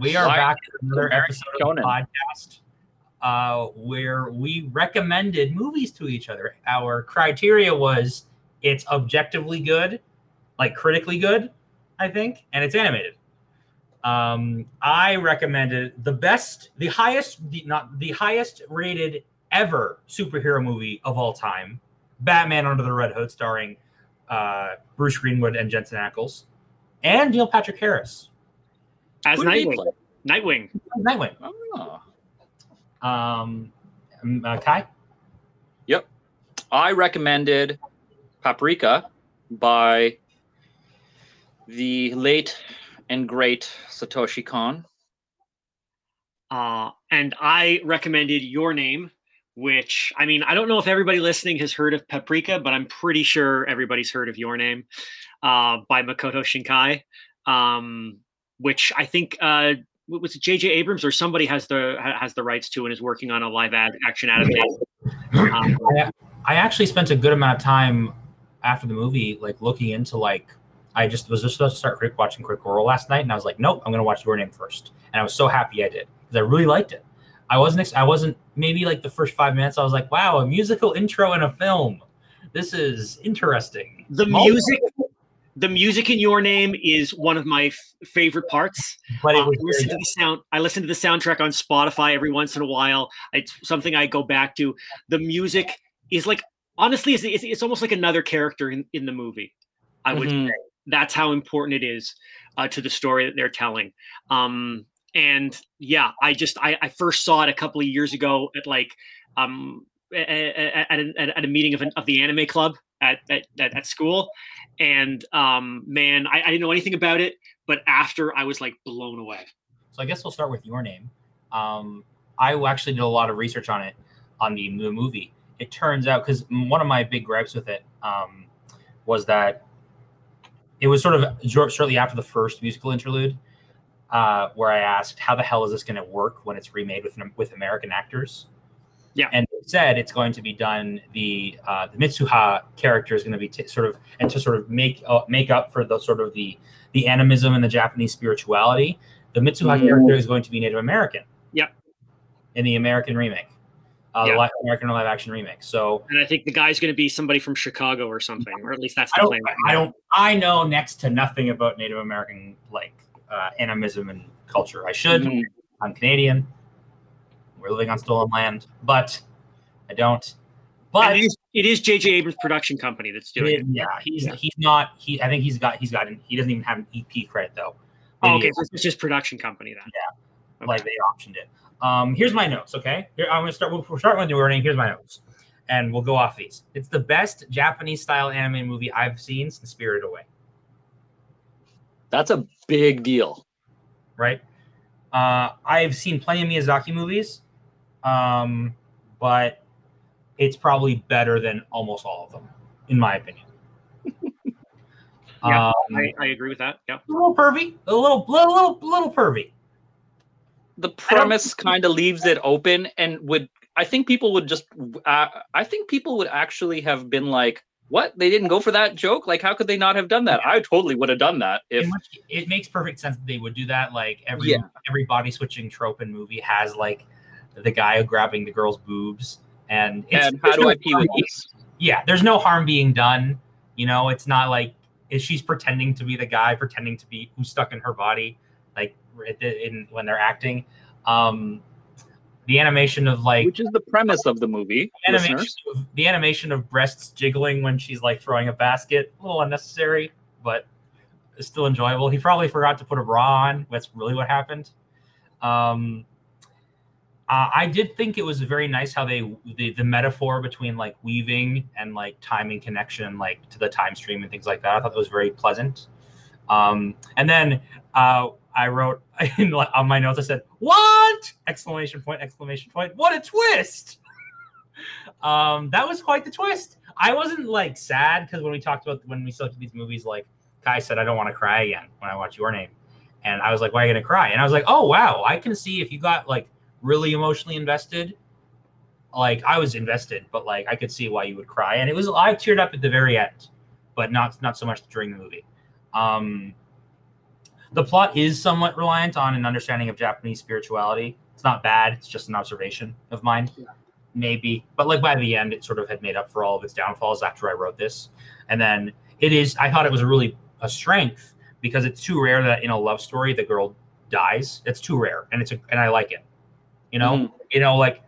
We are Why- back with another episode of the podcast uh, where we recommended movies to each other. Our criteria was it's objectively good, like critically good, I think, and it's animated. Um, I recommended the best, the highest, the, not the highest rated ever superhero movie of all time, Batman Under the Red Hood, starring uh, Bruce Greenwood and Jensen Ackles, and Neil Patrick Harris. As Who Nightwing. Nightwing. Nightwing. Oh. Um, um, uh, Kai. Yep. I recommended Paprika by the late and great Satoshi Kon. Uh, and I recommended Your Name, which I mean, I don't know if everybody listening has heard of Paprika, but I'm pretty sure everybody's heard of Your Name uh, by Makoto Shinkai, um, which I think uh, was it J.J. Abrams or somebody has the has the rights to and is working on a live ad action adaptation. Um, I, I actually spent a good amount of time after the movie, like looking into like I just was just supposed to start quick watching Quick Oral last night, and I was like, nope, I'm gonna watch Your Name first, and I was so happy I did because I really liked it. I wasn't ex- I wasn't maybe like the first five minutes. I was like, wow, a musical intro in a film. This is interesting. the music, the music in Your Name is one of my f- favorite parts. but it Uh, I listen to the sound. I listen to the soundtrack on Spotify every once in a while. It's something I go back to. The music is like honestly, it's, it's, it's almost like another character in, in the movie. I would Mhm. say that's how important it is uh, to the story that they're telling. Um, and yeah, I just I, I first saw it a couple of years ago at like um, at, a, at a meeting of, an, of the anime club at at, at, at school, and um, man, I, I didn't know anything about it, but after I was like blown away. So I guess we'll start with your name. Um, I actually did a lot of research on it on the, movie. It turns out because one of my big gripes with it um, was that it was sort of shortly after the first musical interlude uh, where I asked, "How the hell is this going to work when it's remade with with American actors?" Yeah. and said it's going to be done. The uh, the Mitsuha character is going to be t- sort of and to sort of make uh, make up for the sort of the the animism and the Japanese spirituality the Mitsuha Mhm. character is going to be Native American. Yep. In the American remake, uh, the live, American live action remake. So And I think the guy's going to be somebody from Chicago or something, or at least that's the don't, plan. I don't, I know next to nothing about Native American like uh, animism and culture. I should. Mhm. I'm Canadian. We're living on stolen land, but I don't. But it is, it is J.J. Abrams' production company that's doing it. yeah, he's Yeah. he's not. He I think he's got he's got he doesn't even have an EP credit though. Oh, okay, so it's just production company then. Okay. like they optioned it. Um, here's my notes. Okay, Here, I'm gonna start. We'll, we'll start with the wording. Here's my notes, and we'll go off these. It's the best Japanese style anime movie I've seen since Spirited Away. That's a big deal. Right. Uh, I've seen plenty of Miyazaki movies, um, but it's probably better than almost all of them, in my opinion. Yeah, um, I, I agree with that. Yeah. a little pervy, a little, little, little, little pervy. The premise kind of leaves it open and would I think people would just uh, I think people would actually have been like what they didn't go for that joke like how could they not have done that I totally would have done that if in which it makes perfect sense that they would do that. Like every Yeah. every body switching trope in movie has like the guy grabbing the girl's boobs, and it's, and how do no I pee with this Yeah, there's no harm being done. You know, it's not like is she's pretending to be the guy, pretending to be who's stuck in her body, like in when they're acting. Um, the animation of like which is the premise of the movie animation of, the animation of breasts jiggling when she's like throwing a basket a little unnecessary but it's still enjoyable. He probably forgot to put a bra on. That's really what happened. Um uh, i did think it was very nice how they the, the metaphor between like weaving and like timing connection like to the time stream and things like that i thought that was very pleasant um and then uh I wrote in, on my notes. I said, "What!" Exclamation point! Exclamation point! What a twist! um, that was quite the twist. I wasn't like sad because when we talked about when we selected these movies, like Kai said, I don't want to cry again when I watch Your Name, and I was like, "Why are you gonna cry?" And I was like, "Oh wow, I can see if you got like really emotionally invested." Like I was invested, but like I could see why you would cry, and it was I teared up at the very end, but not not so much during the movie. Um, The plot is somewhat reliant on an understanding of Japanese spirituality. It's not bad. It's just an observation of mine. Yeah. Maybe, but like by the end, it sort of had made up for all of its downfalls after I wrote this. And then it is. I thought it was a really a strength because it's too rare that in a love story the girl dies. It's too rare, and it's a, and I like it. You know, Mhm. you know, like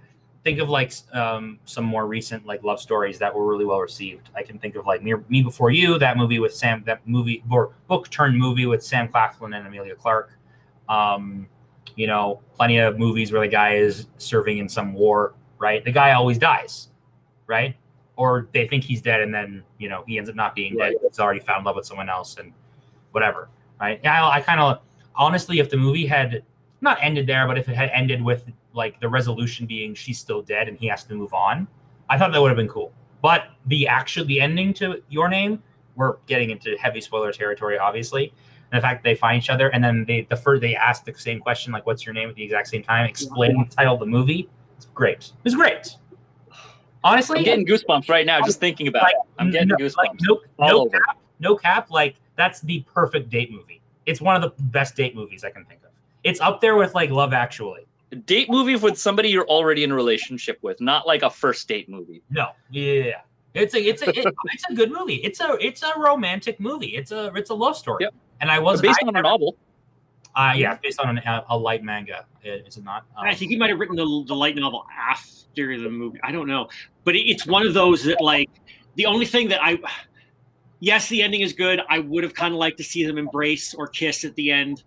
think of like um, some more recent like love stories that were really well received. I can think of like Me, Me Before You, that movie with Sam, that movie or book turned movie with Sam Claflin and Emilia Clarke. Um, you know, plenty of movies where the guy is serving in some war, right? The guy always dies, right? Or they think he's dead and then you know he ends up not being dead. He's already found love with someone else and whatever, right? Yeah, I, I kind of honestly, if the movie had not ended there, but if it had ended with like the resolution being she's still dead and he has to move on, I thought that would have been cool. But the actual the ending to Your Name, we're getting into heavy spoiler territory, obviously. And the fact that they find each other and then they the first they ask the same question, like "What's your name?" at the exact same time, explain the title of the movie. It's great. It was great. Honestly, I'm getting goosebumps right now just thinking about like, it. I'm getting no, goosebumps. like, no, no cap, no cap. Like that's the perfect date movie. It's one of the best date movies I can think of. It's up there with like Love Actually. A date movie with somebody you're already in a relationship with, not like a first date movie. No, yeah, it's a it's a it- it's a good movie. It's a it's a romantic movie. It's a it's a love story. Yep. And I was based I, on a novel. uh, yeah, based on an, a, a light manga. Is it not? Um, I think he might have written the, the light novel after the movie. I don't know, but it, it's one of those that like the only thing that I, yes, the ending is good. I would have kind of liked to see them embrace or kiss at the end,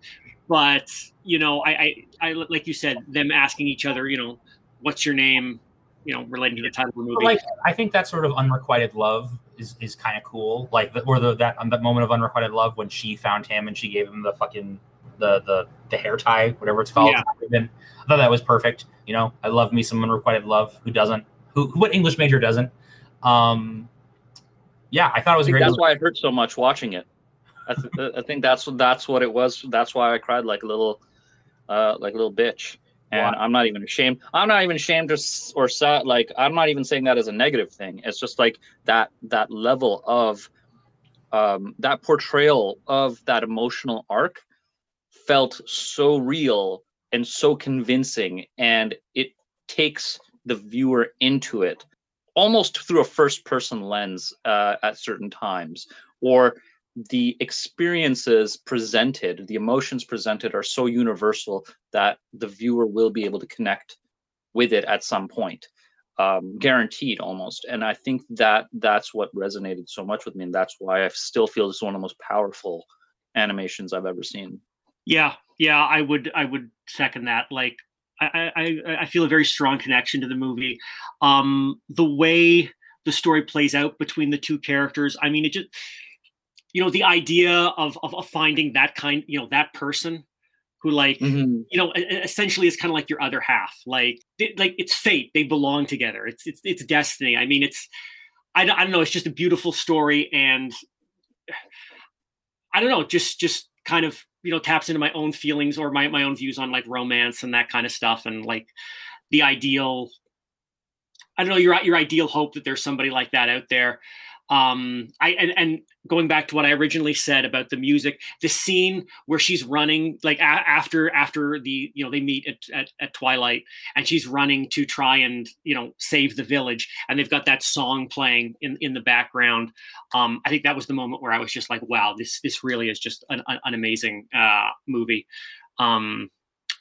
but you know, I, I, I like you said, them asking each other, you know, what's your name, you know, relating to the title of the movie. Like I think that sort of unrequited love is is kind of cool. Like the, or the that um, that moment of unrequited love when she found him and she gave him the fucking the the the hair tie, whatever it's called. Yeah. I thought that was perfect. You know, I love me some unrequited love. Who doesn't? Who what English major doesn't? Um, yeah, I thought it was I a great. that's why it hurt so much watching it. I, th- I think that's what that's what it was. That's why I cried like a little, uh, like a little bitch. And Wow. I'm not even ashamed. I'm not even ashamed or, or sad. Like I'm not even saying that as a negative thing. It's just like that that level of um, that portrayal of that emotional arc felt so real and so convincing, and it takes the viewer into it almost through a first person lens uh, at certain times or the experiences presented the emotions presented are so universal that the viewer will be able to connect with it at some point um, guaranteed almost and i think that that's what resonated so much with me and that's why i still feel is one of the most powerful animations i've ever seen Yeah, yeah, I would I would second that. Like I I, I feel a very strong connection to the movie. Um the way the story plays out between the two characters, I mean it just you know, the idea of of, of finding that kind, you know, that person who like mm-hmm. you know essentially is kind of like your other half. Like they, like it's fate. They belong together. It's it's it's destiny. I mean it's I, don't- I don't know. It's just a beautiful story and i don't know. Just just kind of you know taps into my own feelings or my, my own views on like romance and that kind of stuff and like the ideal i don't know your your ideal hope that there's somebody like that out there um i and, and going back to what i originally said about the music the scene where she's running like a- after after the you know they meet at, at, at twilight and she's running to try and you know save the village and they've got that song playing in in the background. Um i think that was the moment where i was just like wow this this really is just an, an, amazing uh movie. Um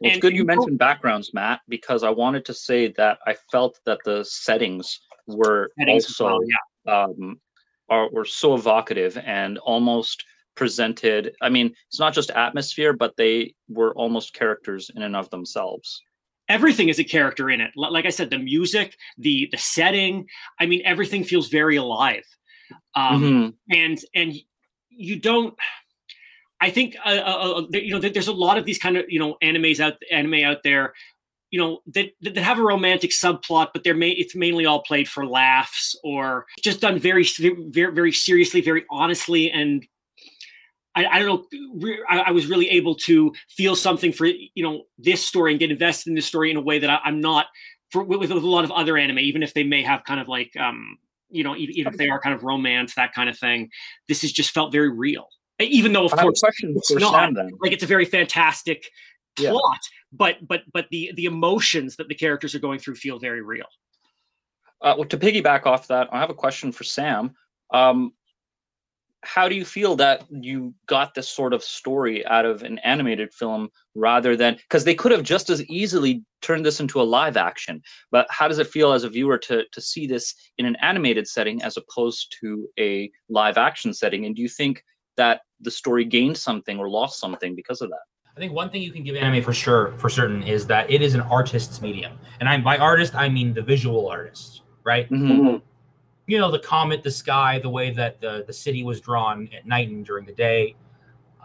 Well, it's good you and- mentioned backgrounds, Matt, because I wanted to say that I felt that the settings were settings also well, yeah. um, are were so evocative and almost presented. I mean, it's not just atmosphere, but they were almost characters in and of themselves. everything is a character in it like i said the music the the setting i mean everything feels very alive um Mhm. and and you don't i think uh, uh, uh, you know there's a lot of these kind of you know animes out anime out there you know that that have a romantic subplot but they're ma- it's mainly all played for laughs or just done very very very seriously very honestly and I, I don't know. I, I was really able to feel something for you know this story and get invested in this story in a way that I, I'm not for with, with a lot of other anime, even if they may have kind of like um you know even, even if they are kind of romance that kind of thing. This has just felt very real. even though of I course it's not. Like it's a very fantastic Yeah. plot but but but the the emotions that the characters are going through feel very real Uh, well, to piggyback off that, I have a question for Sam. Um, how do you feel that you got this sort of story out of an animated film rather than because they could have just as easily turned this into a live action? But how does it feel as a viewer to to see this in an animated setting as opposed to a live action setting? And do you think that the story gained something or lost something because of that? I think one thing you can give anime for sure, for certain, is that it is an artist's medium, and I'm by artist I mean the visual artist, right? Mhm. You know, the comet, the sky, the way that the the city was drawn at night and during the day,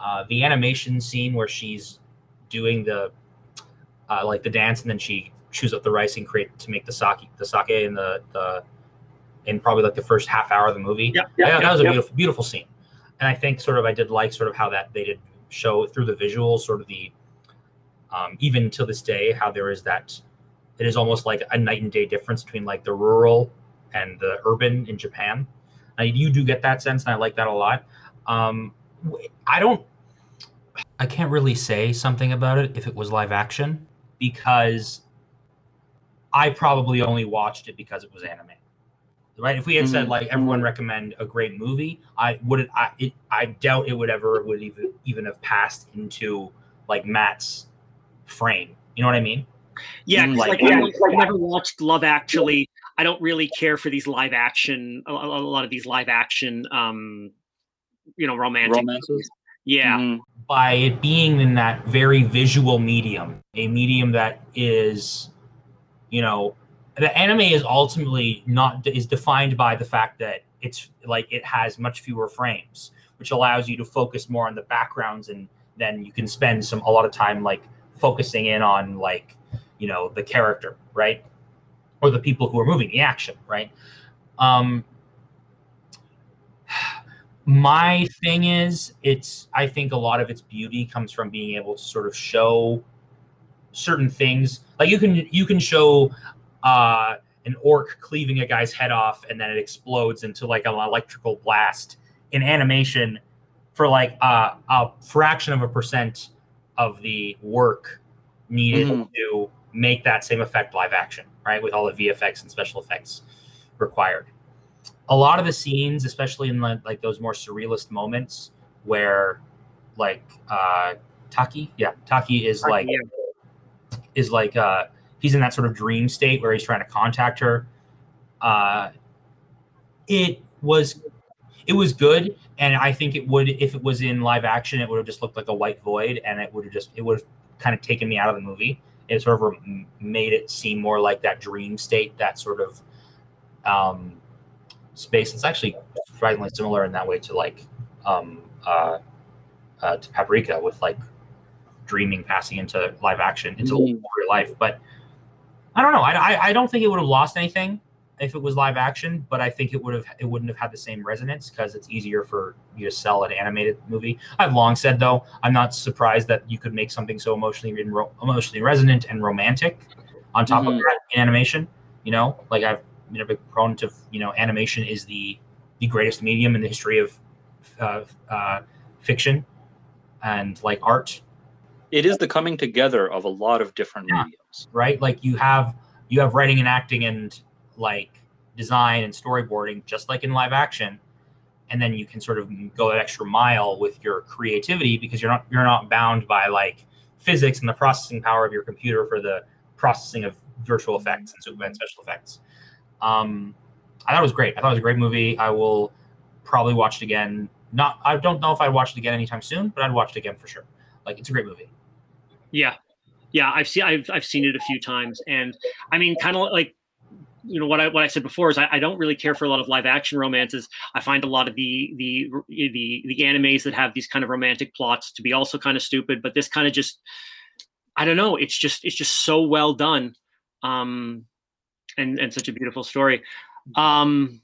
uh, the animation scene where she's doing the uh, like the dance, and then she chews up the rice and create to make the sake, the sake in the the in probably like the first half hour of the movie. Yep, Yeah, yep, that was a yep. beautiful, beautiful scene, and I think sort of I did like sort of how that they did show through the visuals, sort of the um, even to this day how there is that it is almost like a night and day difference between like the rural and the urban in Japan. You do get that sense, and I like that a lot. Um, I don't, I can't really say something about it if it was live action because I probably only watched it because it was anime. Right? If we had said Mhm. like everyone recommend a great movie, I would I it, I doubt it would ever would even even have passed into like Matt's frame. You know what I mean? Yeah, Mm, 'cause, like- like, I, I never watched Love Actually. I don't really care for these live action. A, a a lot of these live action, um, you know, romantic. Romances? Yeah, Mhm. by it being in that very visual medium, a medium that is, you know, the anime is ultimately not is defined by the fact that it's like it has much fewer frames, which allows you to focus more on the backgrounds, and then you can spend some a lot of time like focusing in on like you know the character, right, or the people who are moving the action, right. Um, my thing is it's i think a lot of its beauty comes from being able to sort of show certain things like you can you can show uh an orc cleaving a guy's head off and then it explodes into like an electrical blast in animation for like uh, a fraction of a percent of the work needed Mhm. to make that same effect live action right with all the vfx and special effects required a lot of the scenes, especially in like, like those more surrealist moments where like uh Taki, yeah, Taki is like yeah. is like uh he's in that sort of dream state where he's trying to contact her. Uh it was it was good and I think it would if it was in live action it would have just looked like a white void and it would have just it would have kind of taken me out of the movie. It sort of made it seem more like that dream state, that sort of um space. It's actually surprisingly similar in that way to like um, uh, uh, to Paprika with like dreaming passing into live action into Mhm. real life. But I don't know. I, I, I don't think it would have lost anything if it was live action, but I think it would have it wouldn't have had the same resonance because it's easier for you to sell an animated movie. I've long said though, I'm not surprised that you could make something so emotionally emotionally resonant and romantic on top of Mhm. that in animation. You know, like I've been a big proponent of you know animation is the the greatest medium in the history of uh, uh, fiction and like art It is the coming together of a lot of different Yeah. mediums. right? Like you have you have writing and acting and like design and storyboarding, just like in live action, and then you can sort of go an extra mile with your creativity because you're not you're not bound by like physics and the processing power of your computer for the processing of virtual effects and super and special effects. Um, I thought it was great. I thought it was a great movie. I will probably watch it again. Not I don't know if I'd watch it again anytime soon, but I'd watch it again for sure. Like it's a great movie. Yeah, yeah, I've seen I've I've seen it a few times, and I mean, kind of like you know what I what I said before is I, I don't really care for a lot of live action romances. I find a lot of the the the the animes that have these kind of romantic plots to be also kind of stupid, but this kind of just I don't know. It's just it's just so well done, um, and and such a beautiful story. Um,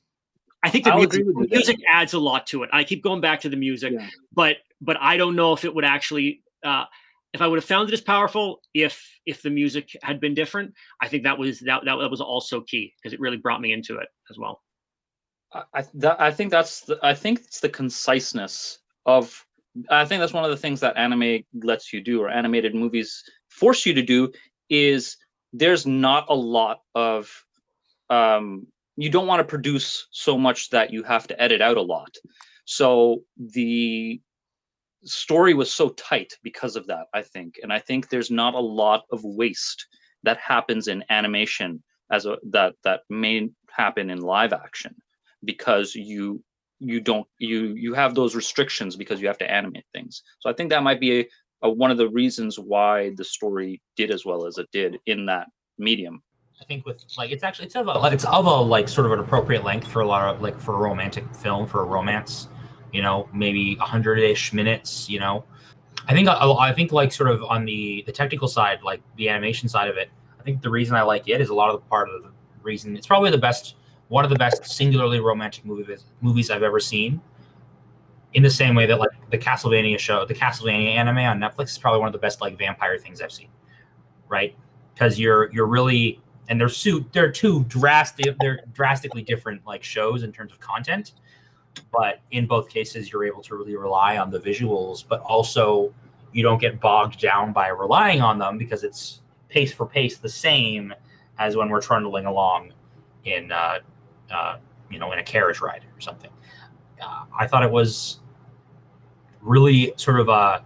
I think the I'll music, agree with you the music adds a lot to it. I keep going back to the music, Yeah. but but I don't know if it would actually uh, if I would have found it as powerful if if the music had been different. I think that was that that, was also key because it really brought me into it as well. I I, that, I think that's the, I think it's the conciseness of I think that's one of the things that anime lets you do, or animated movies force you to do, is there's not a lot of um, you don't want to produce so much that you have to edit out a lot. So the story was so tight because of that, I think. And I think there's not a lot of waste that happens in animation as a that that may happen in live action because you you don't you you have those restrictions because you have to animate things. So I think that might be a, a, one of the reasons why the story did as well as it did in that medium. I think with like it's actually it's of a it's of a like sort of an appropriate length for a lot of like for a romantic film for a romance, you know, maybe a hundred ish minutes, you know. I think I, think like sort of on the the technical side, like the animation side of it, I think the reason I like it is a lot of the part of the reason it's probably the best one of the best singularly romantic movies movies I've ever seen. In the same way that like the Castlevania show, the Castlevania anime on Netflix is probably one of the best like vampire things I've seen. Right? Because you're you're really and they're two they're two drastic they're drastically different like shows in terms of content but in both cases you're able to really rely on the visuals but also you don't get bogged down by relying on them because it's pace for pace the same as when we're trundling along in uh, uh, you know in a carriage ride or something. Uh, i thought it was really sort of a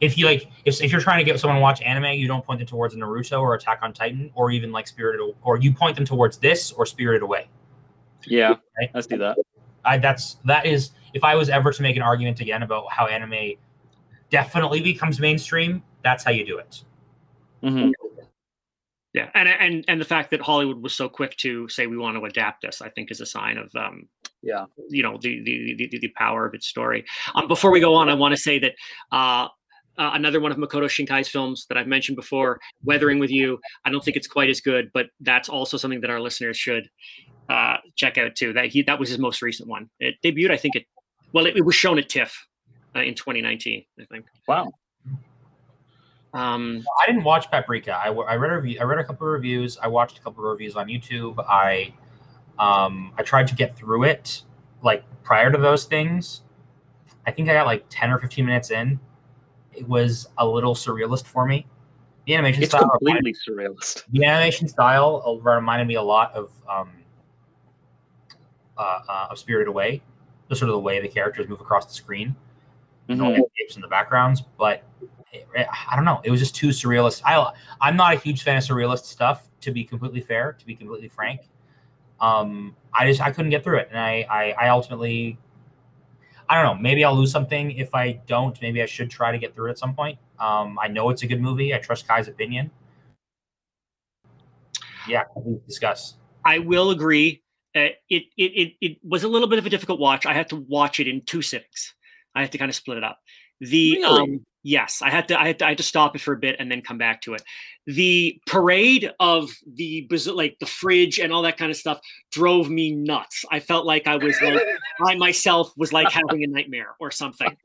if you like if, if you're trying to get someone to watch anime you don't point them towards naruto or attack on titan or even like spirited or you point them towards this or spirited away. Yeah right? i see that i that's that is if i was ever to make an argument again about how anime definitely becomes mainstream that's how you do it mm-hmm. yeah and and and the fact that hollywood was so quick to say we want to adapt this i think is a sign of um yeah you know the the the, the power of its story um, before we go on i want to say that uh uh, another one of Makoto Shinkai's films that I've mentioned before, Weathering with You. I don't think it's quite as good, but that's also something that our listeners should uh, check out too. That he that was his most recent one. It debuted, I think it. Well, it, it was shown at TIFF uh, in 2019. I think. Wow. Um, I didn't watch Paprika. I, I read a review. I read a couple of reviews. I watched a couple of reviews on YouTube. I um, I tried to get through it like prior to those things. I think I got like 10 or 15 minutes in it was a little surrealist for me. The animation it's style completely surrealist. The animation style reminded me a lot of um, uh, uh, of Spirited Away, the sort of the way the characters move across the screen, mm-hmm. no shapes in the backgrounds. But it, it, I don't know, it was just too surrealist. I I'm not a huge fan of surrealist stuff. To be completely fair, to be completely frank, um, I just I couldn't get through it, and I I, I ultimately I don't know. Maybe I'll lose something if I don't. Maybe I should try to get through it at some point. Um, I know it's a good movie. I trust Kai's opinion. Yeah, discuss. I will agree. Uh, it, it it it was a little bit of a difficult watch. I had to watch it in two sittings. I had to kind of split it up. The really? um, yes, I had to I had to I had to stop it for a bit and then come back to it. The parade of the like the fridge and all that kind of stuff drove me nuts. I felt like I was like I myself was like having a nightmare or something.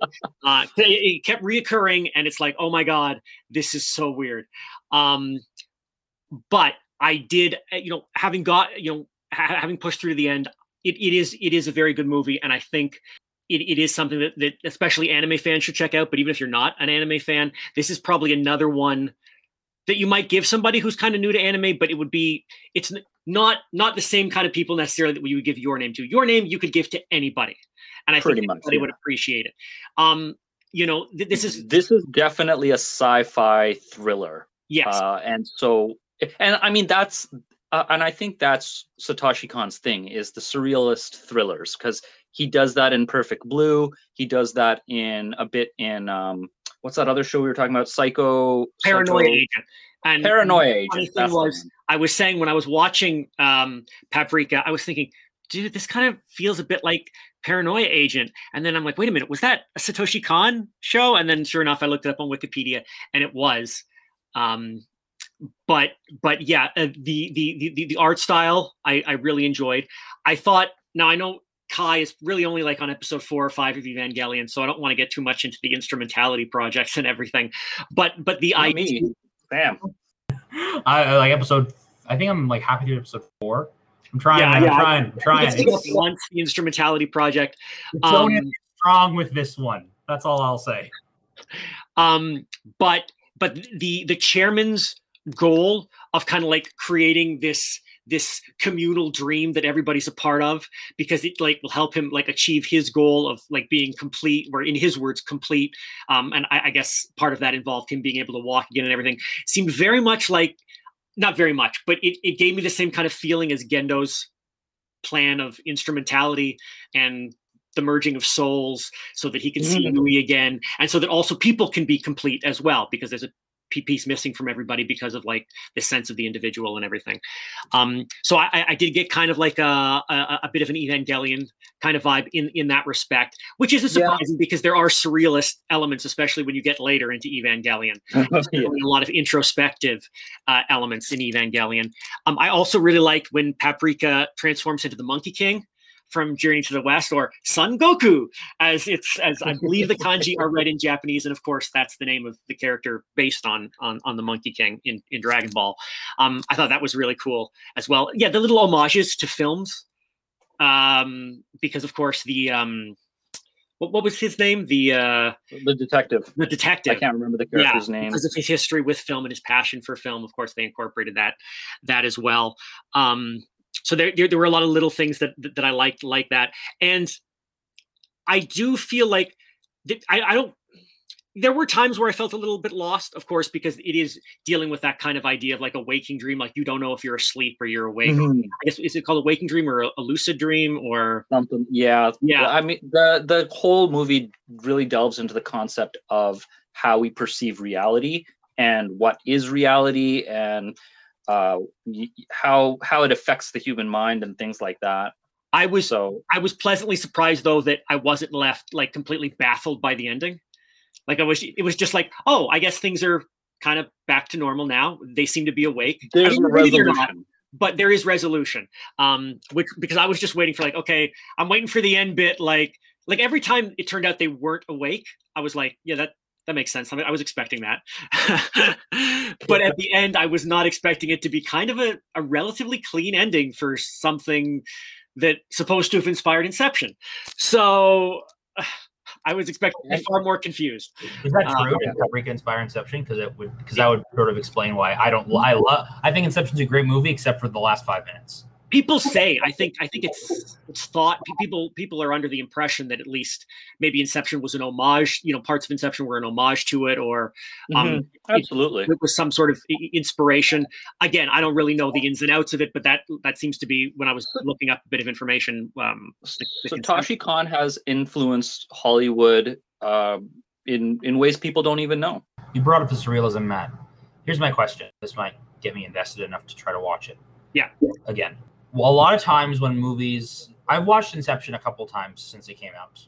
Uh, it kept reoccurring, and it's like, oh my god, this is so weird. Um, but I did, uh, you know, having got you know having pushed through to the end, it, it is it is a very good movie, and I think it, it is something that, that especially anime fans should check out. But even if you're not an anime fan, this is probably another one that you might give somebody who's kind of new to anime, but it would be it's not not the same kind of people necessarily that we would give your name to. Your name you could give to anybody, and I Pretty think much, anybody yeah. would appreciate it. Um, you know, th- this is this is definitely a sci-fi thriller. Yes, uh, and so and I mean that's uh, and I think that's Satoshi Kon's thing is the surrealist thrillers because he does that in Perfect Blue. He does that in a bit in um, what's that other show we were talking about? Psycho Paranoia Psycho, Agent. And Paranoia Agent. Thing was, I was saying when I was watching um, Paprika, I was thinking, dude, this kind of feels a bit like Paranoia Agent. And then I'm like, wait a minute, was that a Satoshi Kon show? And then sure enough, I looked it up on Wikipedia, and it was. Um, but but yeah, uh, the, the the the art style I, I really enjoyed. I thought now I know Kai is really only like on episode four or five of Evangelion, so I don't want to get too much into the instrumentality projects and everything. But but the idea, bam, I like episode. I think I'm like happy to episode four. I'm trying. Yeah, I'm yeah, trying. I'm trying. Once the instrumentality project. Um, strong with this one. That's all I'll say. Um, but but the the chairman's goal of kind of like creating this this communal dream that everybody's a part of because it like will help him like achieve his goal of like being complete or in his words complete um and I, I guess part of that involved him being able to walk again and everything seemed very much like not very much but it, it gave me the same kind of feeling as gendo's plan of instrumentality and the merging of souls so that he can see Mm. Yui again and so that also people can be complete as well because there's a piece missing from everybody because of like the sense of the individual and everything um so i I- did get kind of like a, a a bit of an evangelion kind of vibe in in that respect which isn't Yeah. surprising because there are surrealist elements especially when you get later into evangelion Yeah. a lot of introspective uh, elements in Evangelion. Um, I also really liked when Paprika transforms into the Monkey King from Journey to the West, or Son Goku, as it's as I believe the kanji are read in Japanese, and of course that's the name of the character based on on, on the Monkey King in, in Dragon Ball. Um, I thought that was really cool as well. Yeah, the little homages to films, um, because of course the um, what, what was his name? The uh, the detective. the detective. I can't remember the Yeah, character's name. because of his history with film and his passion for film. Of course, they incorporated that that as well. Um, so there, there, there were a lot of little things that that, that I liked like that, and I do feel like that I, I don't. There were times where I felt a little bit lost, of course, because it is dealing with that kind of idea of like a waking dream, like you don't know if you're asleep or you're awake. Mhm. I guess is it called a waking dream or a, a lucid dream or Something. Yeah. Yeah. I mean, the the whole movie really delves into the concept of how we perceive reality and what is reality and uh, how how it affects the human mind and things like that. I was So I was pleasantly surprised though that I wasn't left like completely baffled by the ending. Like I was, it was just like, oh, I guess things are kind of back to normal now. They seem to be awake. There's a mean, maybe they're not, resolution. but there is resolution. Um, which because I was just waiting for like, okay, I'm waiting for the end bit. Like, like every time it turned out they weren't awake, I was like, yeah, that that makes sense. I, mean, I was expecting that, but at the end, I was not expecting it to be kind of a, a relatively clean ending for something that supposed to have inspired Inception. So I was expecting to be far more confused. Is that Uh, true? Did Paprika inspire Inception? Because it would, because that would sort of explain why I don't. I love. I think Inception's a great movie, except for the last five minutes. People say, I think, I think it's it's thought people people are under the impression that at least maybe Inception was an homage. You know, parts of Inception were an homage to it, or um, Mhm. Absolutely. it was some sort of inspiration. Again, I don't really know the ins and outs of it, but that that seems to be when I was looking up a bit of information. Um, the- the Satoshi Kon has influenced Hollywood uh, in in ways people don't even know. You brought up the surrealism, Matt. Here's my question. This might get me invested enough to try to watch it. Yeah. Again, well, a lot of times when movies, I've watched Inception a couple times since it came out.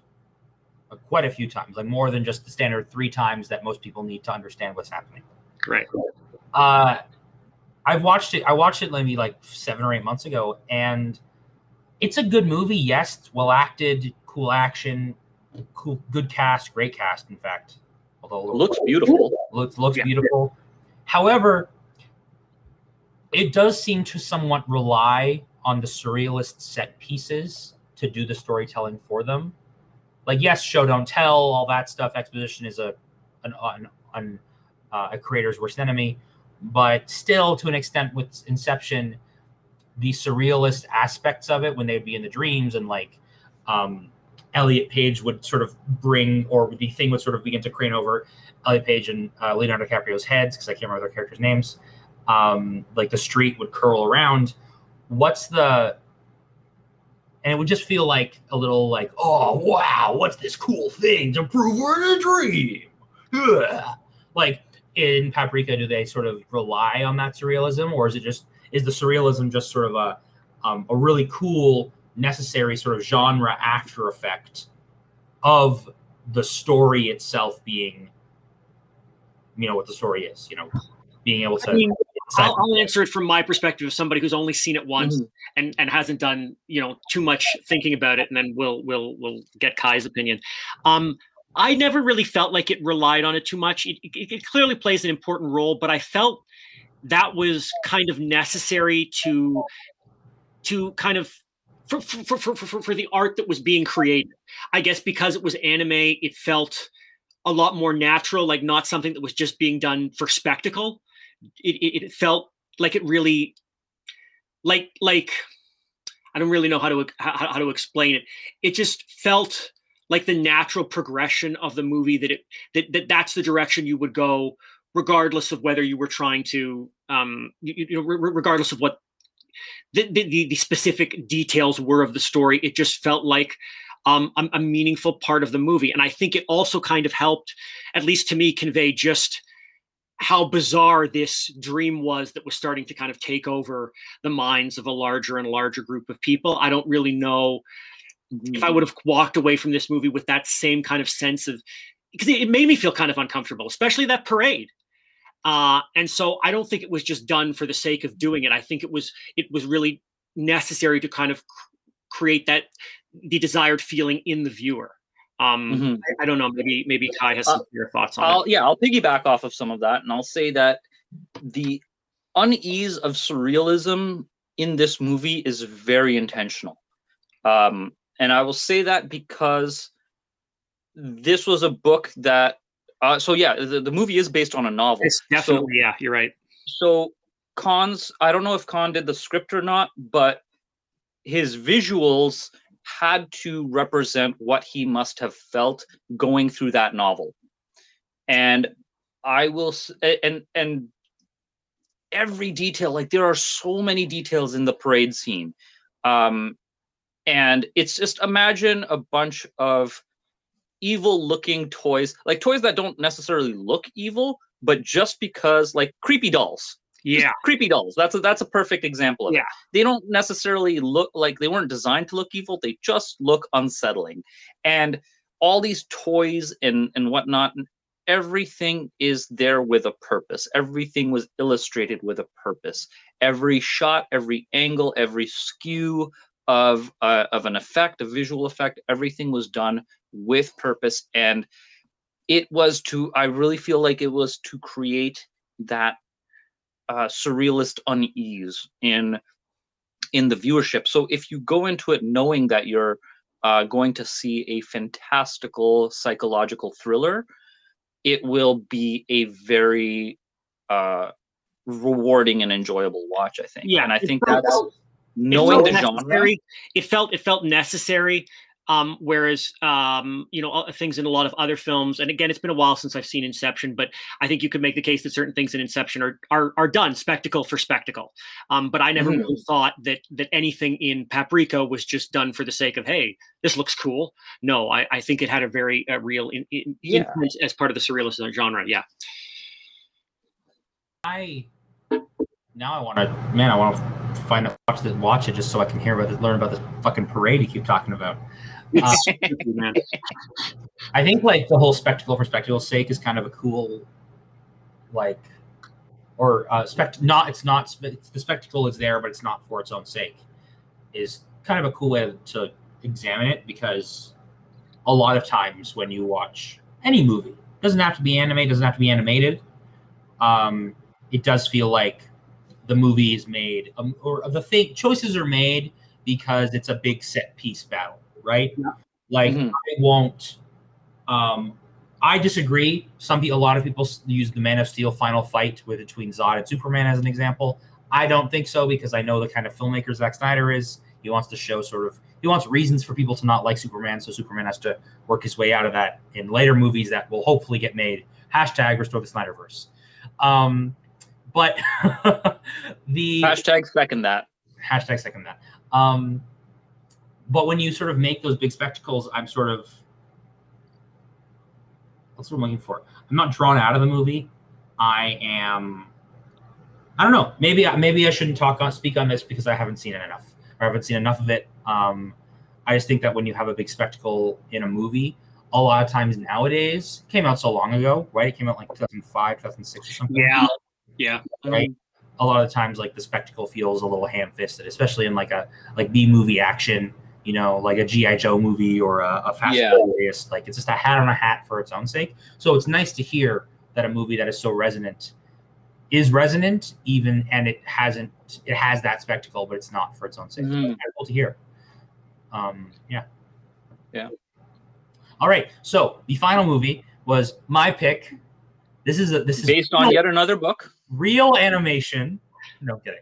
Uh, Quite a few times, like more than just the standard three times that most people need to understand what's happening. right. Uh, I've watched it. I watched it maybe like seven or eight months ago, and it's a good movie. Yes, it's well acted, cool action, cool, good cast, great cast. In fact, although It looks beautiful. looks looks Yeah. beautiful. However, it does seem to somewhat rely on the surrealist set pieces to do the storytelling for them. Like yes, show don't tell, all that stuff. Exposition is a an, an, an uh, a creator's worst enemy, but still, to an extent, with Inception, the surrealist aspects of it when they'd be in the dreams and like um, Elliot Page would sort of bring, or the thing would sort of begin to crane over Elliot Page and uh, Leonardo DiCaprio's heads because I can't remember their characters' names. Um, like the street would curl around. What's the and it would just feel like a little like, oh wow, what's this cool thing to prove we're in a dream? Ugh. Like in Paprika, do they sort of rely on that surrealism, or is it just is the surrealism just sort of a um, a really cool, necessary sort of genre after effect of the story itself being, you know, what the story is, you know, being able to. I mean, I'll, I'll answer it from my perspective of somebody who's only seen it once and and hasn't done you know too much thinking about it, and then we'll we'll we'll get Kai's opinion. Um, I never really felt like it relied on it too much. It, it, it clearly plays an important role, but I felt that was kind of necessary to to kind of for, for, for, for, for the art that was being created. I guess because it was anime, it felt a lot more natural, like not something that was just being done for spectacle. It, it, it felt like it really, like like I don't really know how to how, how to explain it. It just felt like the natural progression of the movie that it that, that that's the direction you would go regardless of whether you were trying to um you, you know re- regardless of what the, the, the specific details were of the story it just felt like um, a, a meaningful part of the movie and i think it also kind of helped at least to me convey just how bizarre this dream was that was starting to kind of take over the minds of a larger and larger group of people i don't really know if I would have walked away from this movie with that same kind of sense of because it made me feel kind of uncomfortable, especially that parade. Uh, and so I don't think it was just done for the sake of doing it. I think it was it was really necessary to kind of cr- create that the desired feeling in the viewer. Um, Mhm. I, I don't know. Maybe maybe Kai has some of your thoughts on I'll it. yeah, I'll piggyback off of some of that, and I'll say that the unease of surrealism in this movie is very intentional. Um, and I will say that because this was a book that. Uh, so yeah, the, the movie is based on a novel. It's So- definitely yeah. You're right. so Kon's I don't know if Khan did the script or not, but his visuals had to represent what he must have felt going through that novel. And I will and and every detail like there are so many details in the parade scene. Um and it's just imagine a bunch of evil looking toys, like toys that don't necessarily look evil, but just because like creepy dolls Yeah. creepy dolls. That's a that's a perfect example of Yeah. it they don't necessarily look like they weren't designed to look evil. They just look unsettling. And all these toys and and whatnot everything is there with a purpose. Everything was illustrated with a purpose. Every shot every angle every skew of uh, of an effect a visual effect everything was done with purpose. And it was to i really feel like it was to create that uh, surrealist unease in in the viewership. So if you go into it knowing that you're uh, going to see a fantastical psychological thriller, it will be a very uh, rewarding and enjoyable watch. I think. Yeah, and I think that's knowing the genre. necessary. It felt it felt necessary. Um, whereas um, you know uh, things in a lot of other films, and again, it's been a while since I've seen Inception, but I think you could make the case that certain things in Inception are are, are done spectacle for spectacle. Um, but I never Mhm. really thought that that anything in Paprika was just done for the sake of hey, this looks cool. No, I, I think it had a very uh, real in, in, Yeah. influence as part of the surrealist genre. Yeah, I now I want to man, I want to find out watch this, watch it just so I can hear about this, learn about this fucking parade you keep talking about. Uh. I think like the whole spectacle for spectacle's sake is kind of a cool, like, or uh, spect. Not it's not it's, the spectacle is there, but it's not for its own sake. Is kind of a cool way to examine it because a lot of times when you watch any movie, doesn't have to be anime, doesn't have to be animated. Um, it does feel like the movie is made, um, or the thing choices are made because it's a big set piece battle, right? Yeah. Like Mhm. I won't. Um, I disagree. Some people, a lot of people use the Man of Steel final fight with between Zod and Superman as an example. I don't think so because I know the kind of filmmaker Zack Snyder is. He wants to show sort of he wants reasons for people to not like Superman, so Superman has to work his way out of that in later movies that will hopefully get made. Hashtag restore the Snyderverse. Um, but the Hashtag second that. hashtag second that. Um, but when you sort of make those big spectacles, I'm sort of what's what I'm looking for. I'm not drawn out of the movie. I am. I don't know. Maybe I- maybe I shouldn't talk on speak on this because I haven't seen it enough, or I haven't seen enough of it. Um, I just think that when you have a big spectacle in a movie, a lot of times nowadays came out so long ago, right? It came out like 2005, 2006 or something yeah, yeah. Right. a lot of times like the spectacle feels a little ham-fisted, especially in like a like B movie action, you know, like a GI Joe movie or a, a Fast Yeah. and Furious. Like it's just a hat on a hat for its own sake. So it's nice to hear that a movie that is so resonant is resonant, even and it hasn't it has that spectacle, but it's not for its own sake. Mhm. it's cool to hear. Um, yeah. Yeah. All right. So the final movie was my pick. This is a this is Based on yet another book. real animation. No I'm kidding.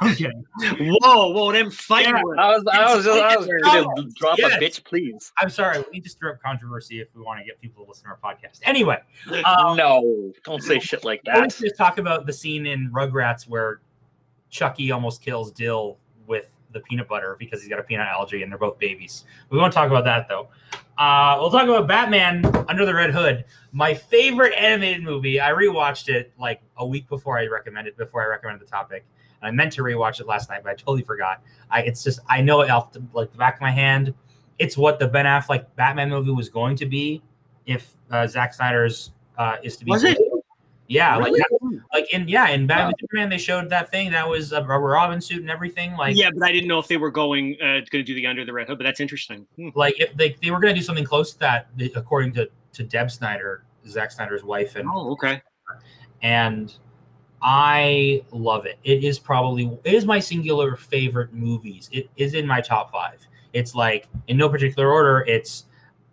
I'm. Whoa, whoa, them fighting Yeah. words. I was, I was, I was Oh, gonna drop yes. a bitch, please. I'm sorry. We need to stir up controversy if we want to get people to listen to our podcast. Anyway, um, no, don't say shit like I want that. to just talk about the scene in Rugrats where Chucky almost kills Dill with the peanut butter because he's got a peanut allergy and they're both babies. We won't talk about that though. Uh, we'll talk about Batman Under the Red Hood, my favorite animated movie. I rewatched it like a week before I recommended before I recommended the topic. I meant to rewatch it last night, but I totally forgot. I it's just I know it off the, like the back of my hand. It's what the Ben Affleck Batman movie was going to be if uh, Zack Snyder's uh, is to be. Was it? Yeah, like Really? like in yeah in Batman Wow. Superman they showed that thing that was a rubber Robin suit and everything like yeah, but I didn't know if they were going uh, going to do the under the red hood. But that's interesting. Hmm. like if they, they were going to do something close to that according to to Deb Snyder Zack Snyder's wife and Oh, okay. and I love it. It is probably it is my singular favorite movies. It is in my top five. It's like in no particular order. It's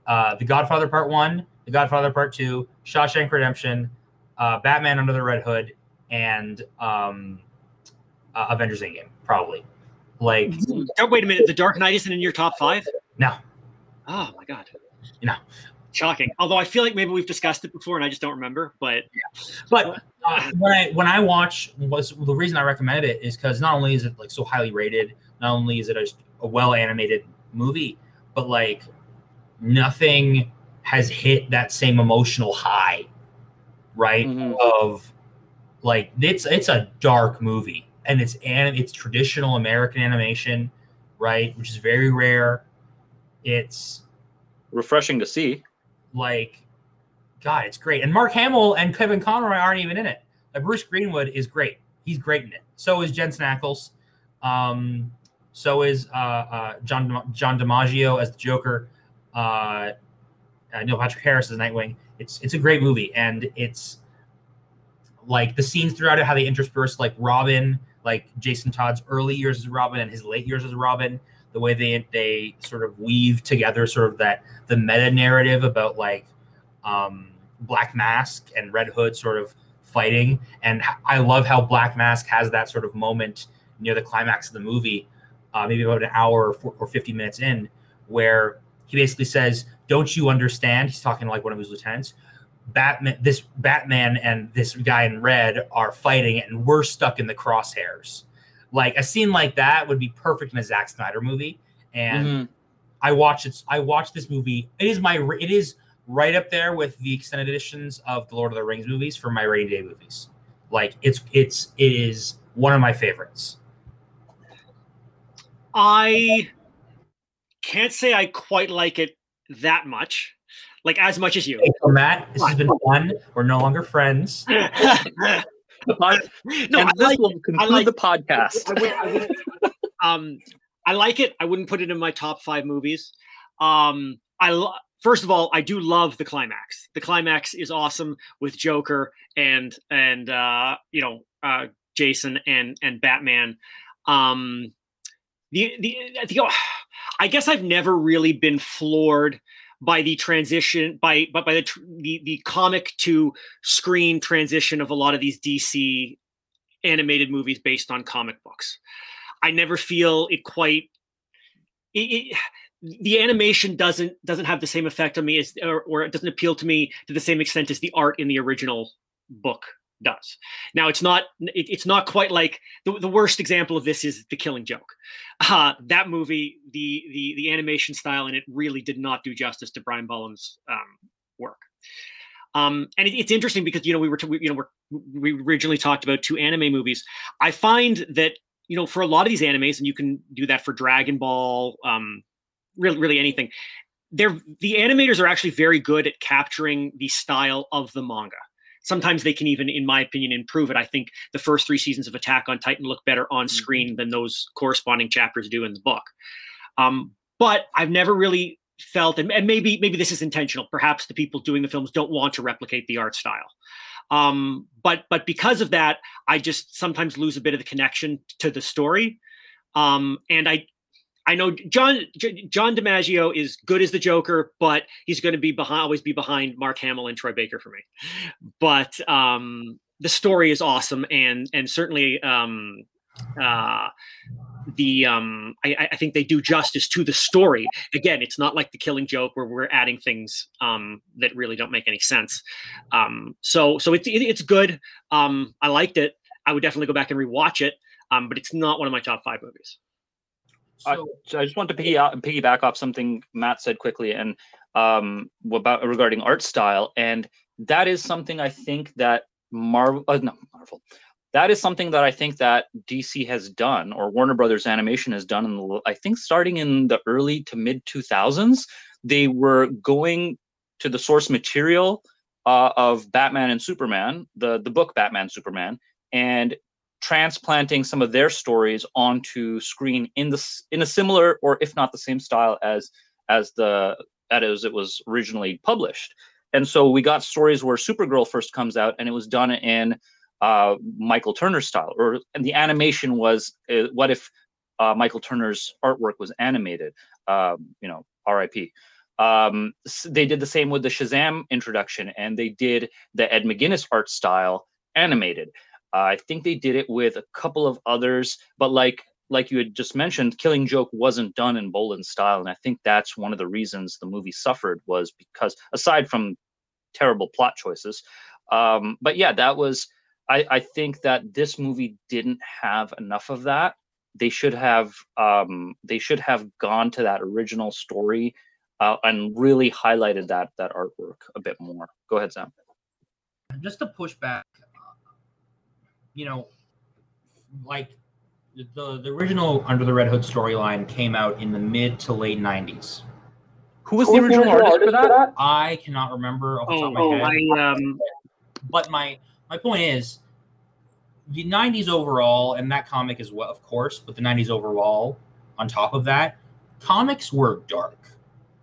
uh, The Godfather Part One, The Godfather Part Two, Shawshank Redemption, uh, Batman Under the Red Hood, and um, uh, Avengers Endgame. Probably like wait a minute. The Dark Knight isn't in your top five. no. Oh my god. No. Shocking. Although I feel like maybe we've discussed it before and I just don't remember. But But uh, when I when I watch was the reason I recommended it is because not only is it like so highly rated, not only is it a, a well animated movie, but like nothing has hit that same emotional high, right? Mhm. Of like it's it's a dark movie and it's and it's traditional American animation, right? Which is very rare. It's Refreshing to see. Like god it's great. And mark hamill and kevin conroy aren't even in it. Like bruce greenwood is great. He's great in it. So is jensen ackles. Um so is uh, uh john john dimaggio as the joker. Uh, uh neil patrick harris as nightwing. It's it's a great movie. And it's like the scenes throughout it how they intersperse like robin like jason todd's early years as robin and his late years as robin the way they they sort of weave together sort of that the meta narrative about like um, Black Mask and Red Hood sort of fighting, and I love how Black Mask has that sort of moment near the climax of the movie, uh, maybe about an hour or, fifty minutes in, where he basically says, "Don't you understand?" He's talking to like one of his lieutenants. Batman, this Batman and this guy in red are fighting, and we're stuck in the crosshairs. Like a scene like that would be perfect in a Zack Snyder movie, and. Mhm. I watched it. I watched this movie. It is my. It is right up there with the extended editions of the Lord of the Rings movies for my rainy day movies. Like it's it's it is one of my favorites. I can't say I quite like it that much, like as much as you. Hey, so Matt, this has been fun. We're no longer friends. pod- no, and I this like, will conclude like- the podcast. I would, I would, um, I like it. I wouldn't put it in my top five movies. Um, I lo- first of all, I do love the climax. The climax is awesome with Joker and and uh, you know uh, Jason and and Batman. Um, the the the I guess I've never really been floored by the transition by but by the, the the comic to screen transition of a lot of these DC animated movies based on comic books. I never feel it quite. It, it, the animation doesn't doesn't have the same effect on me as, or, or it doesn't appeal to me to the same extent as the art in the original book does. Now it's not it, it's not quite like the, the worst example of this is the Killing Joke. Uh, that movie, the the the animation style in it really did not do justice to Brian Bolland's um, work. Um, and it, it's interesting because you know we were t- we, you know we're, we originally talked about two anime movies. I find that you know for a lot of these animes, and you can do that for Dragon Ball, um, really really anything. They're the animators are actually very good at capturing the style of the manga. Sometimes they can even, in my opinion, improve it. I think the first three seasons of Attack on Titan look better on screen than those corresponding chapters do in the book. Um, but I've never really felt, and, and maybe maybe this is intentional. Perhaps the people doing the films don't want to replicate the art style. Um, but but because of that, I just sometimes lose a bit of the connection to the story. Um, and I I know John J- John DiMaggio is good as the Joker, but he's going to be behind always be behind Mark Hamill and Troy Baker for me. But um, the story is awesome, and and certainly um, uh, the um, I, I think they do justice to the story. Again, it's not like the Killing Joke where we're adding things um, that really don't make any sense. Um, so so it's it's good. Um, I liked it. I would definitely go back and rewatch it. Um, but it's not one of my top five movies. I, so I just want to piggy, piggyback off something Matt said quickly and um, about regarding art style, and that is something I think that Marvel, uh, no Marvel, that is something that I think that DC has done or Warner Brothers Animation has done in the, I think starting in the early to mid 2000s, they were going to the source material uh, of Batman and Superman, the the book Batman Superman, and transplanting some of their stories onto screen in the in a similar or if not the same style as as the as it was originally published. And so we got stories where Supergirl first comes out and it was done in uh, Michael Turner style, or and the animation was uh, what if uh, Michael Turner's artwork was animated? Um, you know, R.I.P. Um, they did the same with the Shazam introduction, and they did the Ed McGuinness art style animated. Uh, I think they did it with a couple of others, but like like you had just mentioned, Killing Joke wasn't done in Bolland style, and I think that's one of the reasons the movie suffered was because aside from terrible plot choices, um, but yeah, that was I, I think that this movie didn't have enough of that. They should have um, they should have gone to that original story uh, and really highlighted that that artwork a bit more. Go ahead, Sam. Just to push back you know, like the the original Under the Red Hood storyline came out in the mid to late '90s. Who was the original artist for that? I cannot remember off the top of my oh, head. I, um... But my my point is, the '90s overall, and that comic as well, of course, but the '90s overall. On top of that, comics were dark,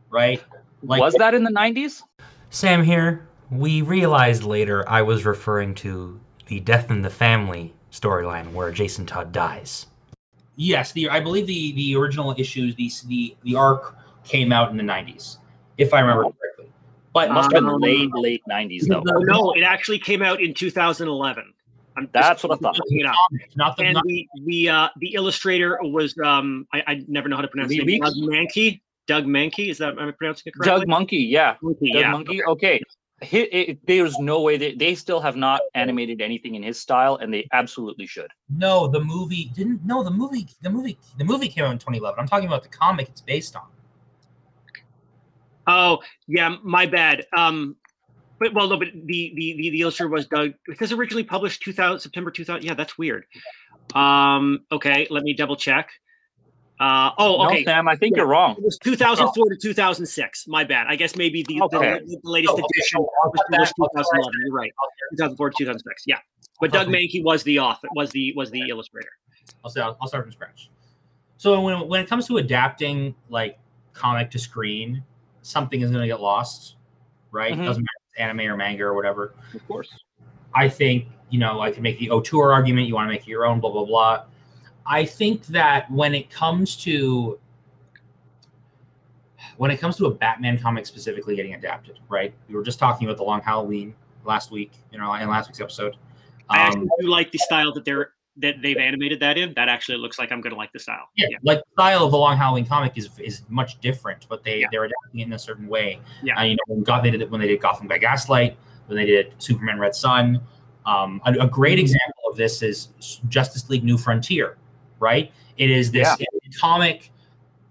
right? Like, was that in the '90s? Sam here. We realized later I was referring to the Death in the Family storyline where Jason Todd dies. Yes, the I believe the the original issues, the the the arc came out in the '90s, if I remember correctly. But must have been um, late late '90s though. No, it actually came out in 2011. I'm That's what I thought. Not the, and not- the the uh, the illustrator was um I, I never know how to pronounce it. Doug Mankey. Doug Mahnke. Is that am I pronouncing it correctly? Doug Monkey. Yeah. Monkey, Doug yeah. Monkey. Okay it, there's no way they, they still have not animated anything in his style and they absolutely should. No the movie didn't no the movie the movie the movie came out in 2011 i'm talking about the comic it's based on. Oh yeah my bad. Um but well no but the the the, the illustrator was doug because originally published 2000 september 2000 yeah that's weird. Um okay let me double check uh, oh, okay. No, Sam, I think yeah. you're wrong. It was 2004 oh. to 2006. My bad. I guess maybe the, okay. the, the, latest oh, okay. edition was 2011. You're right. 2004 to 2006. Yeah, but Doug Mahnke was the author. Was the was the illustrator. I'll say I'll, I'll start from scratch. So when when it comes to adapting like comic to screen, something is going to get lost, right? Mm-hmm. Doesn't matter anime or manga or whatever. Of course. I think you know I can make the auteur argument. You want to make your own, blah blah blah I think that when it comes to when it comes to a Batman comic specifically getting adapted, right? We were just talking about the Long Halloween last week, you know, in last week's episode. Um, I actually do like the style that they're that they've animated that in. That actually looks like I'm going to like the style. Yeah, yeah, like the style of the Long Halloween comic is is much different, but they yeah. they're adapting it in a certain way. Yeah, uh, you know, when God they did it when they did Gotham by Gaslight, when they did Superman Red Sun. Um, a, a great mm-hmm. example of this is Justice League New Frontier right? It is this yeah. comic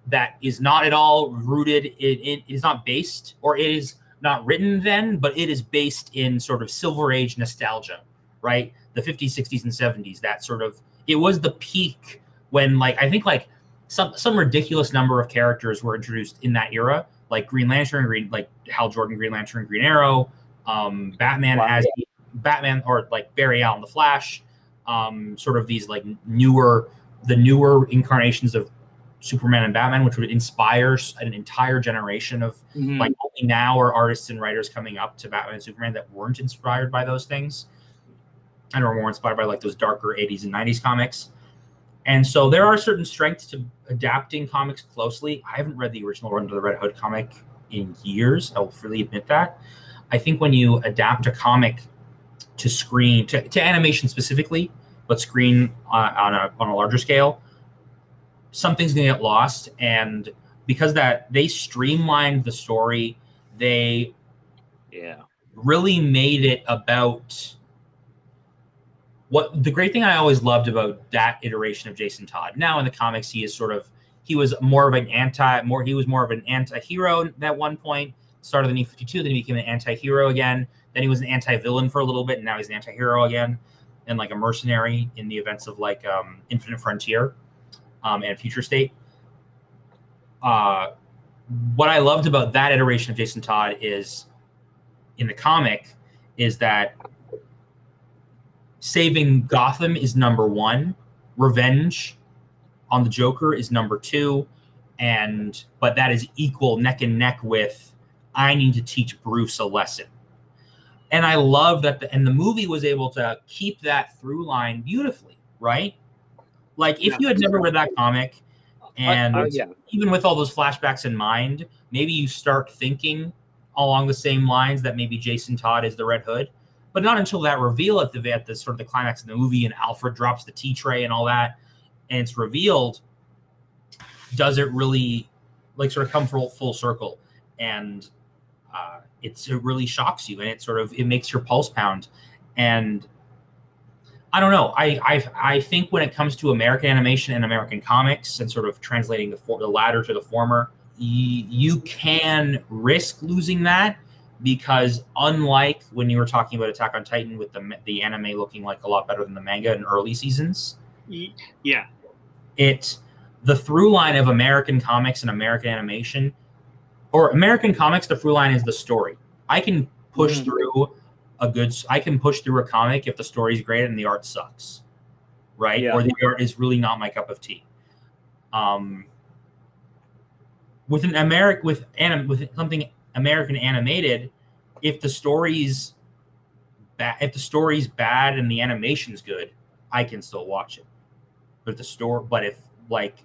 that is not at all rooted in, in, it is not based or it is not written then, but it is based in sort of silver age nostalgia, right? The 50s, 60s, and 70s. That sort of it was the peak when like I think like some some ridiculous number of characters were introduced in that era, like Green Lantern, Green like Hal Jordan, Green Lantern, Green Arrow, um, Batman wow. as Batman or like Barry Allen, the Flash, um, sort of these like newer the newer incarnations of Superman and Batman, which would inspire an entire generation of mm-hmm. like only now are artists and writers coming up to Batman and Superman that weren't inspired by those things and are more inspired by like those darker 80s and 90s comics. And so there are certain strengths to adapting comics closely. I haven't read the original Under the Red Hood comic in years. I will freely admit that. I think when you adapt a comic to screen, to, to animation specifically, but screen uh, on, a, on a larger scale, something's going to get lost. And because that they streamlined the story, they Yeah. really made it about what the great thing I always loved about that iteration of Jason Todd. Now in the comics, he is sort of he was more of an anti more he was more of an anti-hero at one point, started the New 52, then he became an anti-hero again. Then he was an anti-villain for a little bit, and now he's an anti-hero again, and like a mercenary in the events of like um, Infinite Frontier um, and Future State. Uh, what I loved about that iteration of Jason Todd is in the comic is that saving Gotham is number one, revenge on the Joker is number two, and but that is equal neck and neck with I need to teach Bruce a lesson. And I love that the and the movie was able to keep that through line beautifully, right? Like if Yeah. you had never read that comic and Uh, yeah. even with all those flashbacks in mind, maybe you start thinking along the same lines that maybe Jason Todd is the Red Hood, but not until that reveal at the at the sort of the climax of the movie and Alfred drops the tea tray and all that, and it's revealed. Does it really like sort of come full full circle, and uh, it's it really shocks you, and it sort of it makes your pulse pound, and I don't know. I I I think when it comes to American animation and American comics and sort of translating the for, the latter to the former, y- you can risk losing that because unlike when you were talking about Attack on Titan with the the anime looking like a lot better than the manga in early seasons, Yeah. it the through line of American comics and American animation or American comics, the through line is the story. I can push Mhm. through a good I can push through a comic if the story's great and the art sucks. Right? Yeah. Or the art is really not my cup of tea. Um with an American with anim with something American animated, if the story's bad if the story's bad and the animation's good, I can still watch it. But the store but if like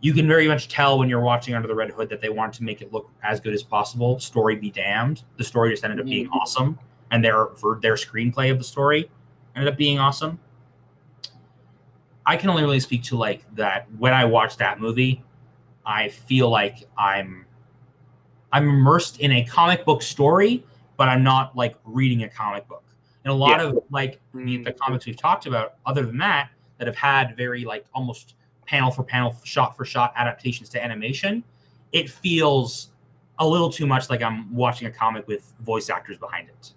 you can very much tell when you're watching Under the Red Hood that they wanted to make it look as good as possible. Story be damned. The story just ended up being mm-hmm. awesome, and their for their screenplay of the story ended up being awesome. I can only really speak to like that when I watch that movie, I feel like I'm I'm immersed in a comic book story, but I'm not like reading a comic book. And a lot Yeah. of like the, the comics we've talked about, other than that, that have had very like almost panel for panel, shot for shot adaptations to animation, it feels a little too much like I'm watching a comic with voice actors behind it.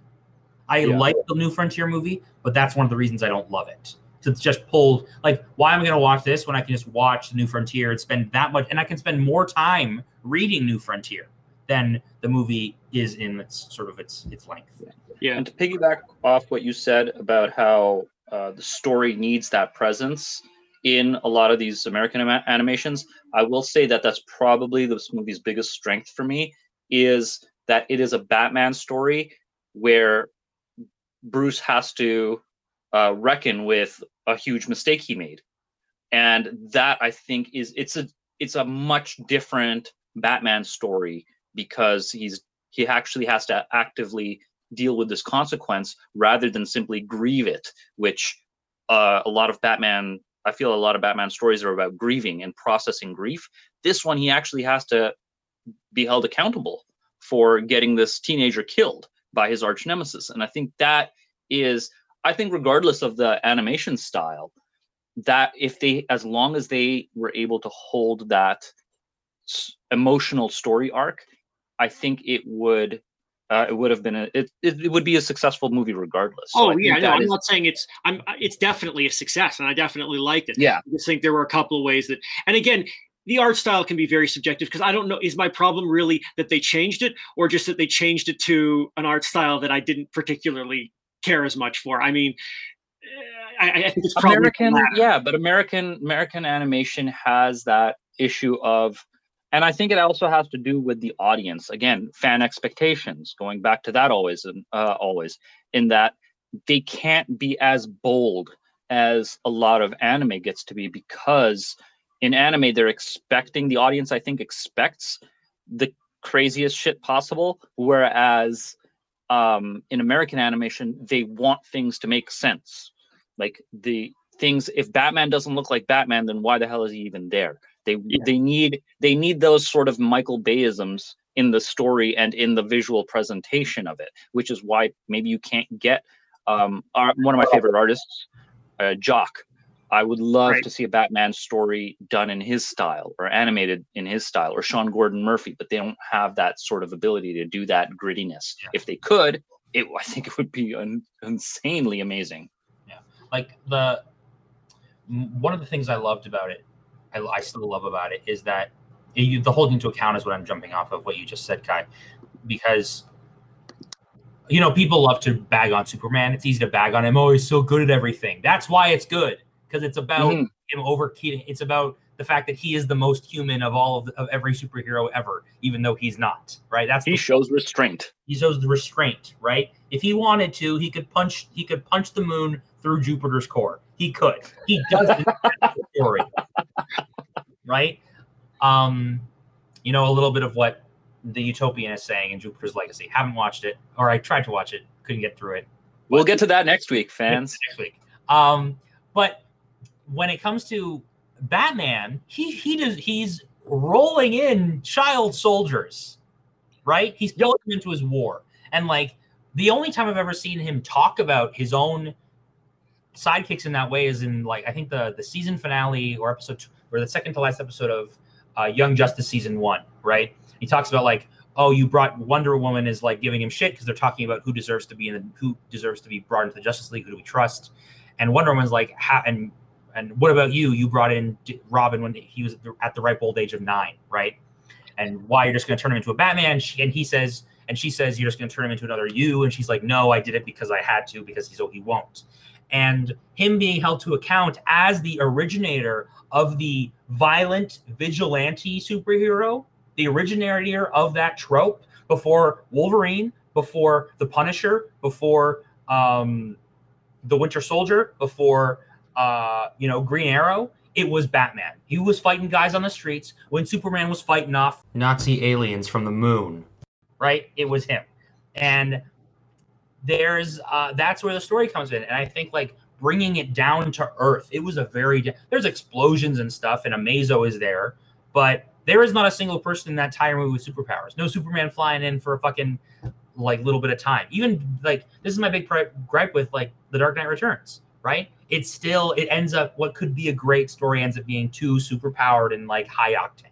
I Yeah. like the New Frontier movie, but that's one of the reasons I don't love it. So it's just pulled like, why am I going to watch this when I can just watch the New Frontier and spend that much, and I can spend more time reading New Frontier than the movie is in its sort of its its length. Yeah. And to piggyback off what you said about how uh, the story needs that presence in a lot of these American animations, I will say that that's probably this movie's biggest strength for me is that it is a Batman story where Bruce has to uh, reckon with a huge mistake he made, and that I think is it's a it's a much different Batman story because he's he actually has to actively deal with this consequence rather than simply grieve it, which uh, a lot of Batman, I feel a lot of Batman stories are about grieving and processing grief. This one, he actually has to be held accountable for getting this teenager killed by his arch nemesis. And I think that is, I think, regardless of the animation style, that if they, as long as they were able to hold that emotional story arc, I think it would uh, it would have been a it, it, would be a successful movie regardless. So Oh think yeah, no, I'm is- not saying it's I'm it's definitely a success and I definitely liked it. yeah, I just think there were a couple of ways that and again, the art style can be very subjective because I don't know is my problem really that they changed it or just that they changed it to an art style that I didn't particularly care as much for. I mean, eh, I, I think it's probably American yeah, but American American animation has that issue of and I think it also has to do with the audience. Again, fan expectations, going back to that always and uh, always in that they can't be as bold as a lot of anime gets to be because in anime they're expecting the audience I think expects the craziest shit possible whereas um, in American animation they want things to make sense like the things if Batman doesn't look like Batman then why the hell is he even there they Yeah. they need they need those sort of Michael Bayisms in the story and in the visual presentation of it which is why maybe you can't get um, our, one of my favorite artists uh, Jock. I would love Right. to see a Batman story done in his style or animated in his style or Sean Gordon Murphy, but they don't have that sort of ability to do that grittiness. Yeah. If they could, it I think it would be un, insanely amazing. Yeah. Like the one of the things I loved about it, I, I still love about it, is that you, the holding to account is what I'm jumping off of what you just said, Kai, because you know people love to bag on Superman. It's easy to bag on him. Oh, he's so good at everything. That's why it's good because it's about Mhm. him over. It's about the fact that he is the most human of all of, the, of every superhero ever, even though he's not. Right? That's He the shows restraint. he shows the restraint, right? If he wanted to, he could punch he could punch the moon through Jupiter's core. He could. He doesn't story. Right? Um, you know, a little bit of what the Utopian is saying in Jupiter's Legacy. Haven't watched it, or I tried to watch it, couldn't get through it We'll get to that next week, fans. next week. Um, but when it comes to Batman, he he does he's rolling in child soldiers, right? He's pulling them into his war, and like the only time I've ever seen him talk about his own sidekicks in that way is in like I think the the season finale or episode two, or the second to last episode of uh, Young Justice season one, right? He talks about like oh, you brought Wonder Woman is like giving him shit because they're talking about who deserves to be in the who deserves to be brought into the Justice League, who do we trust? And Wonder Woman's like, and and what about you? You brought in Robin when he was at the ripe old age of nine, right? And why you're just going to turn him into a Batman? She, and he says, and she says, you're just going to turn him into another you. And she's like, no, I did it because I had to, because he's oh he won't. And him being held to account as the originator of the violent vigilante superhero the originator of that trope before Wolverine, before the Punisher, before um, the Winter Soldier, before uh, you know Green Arrow. It was Batman. He was fighting guys on the streets when Superman was fighting off Nazi aliens from the moon. right? It was him, and there's uh, that's where the story comes in, and I think like bringing it down to earth. It was a very there's explosions and stuff, and Amazo is there, but there is not a single person in that entire movie with superpowers. No Superman flying in for a fucking like little bit of time. Even like this is my big gripe with like The Dark Knight Returns. Right? It's still it ends up what could be a great story ends up being too superpowered and like high octane,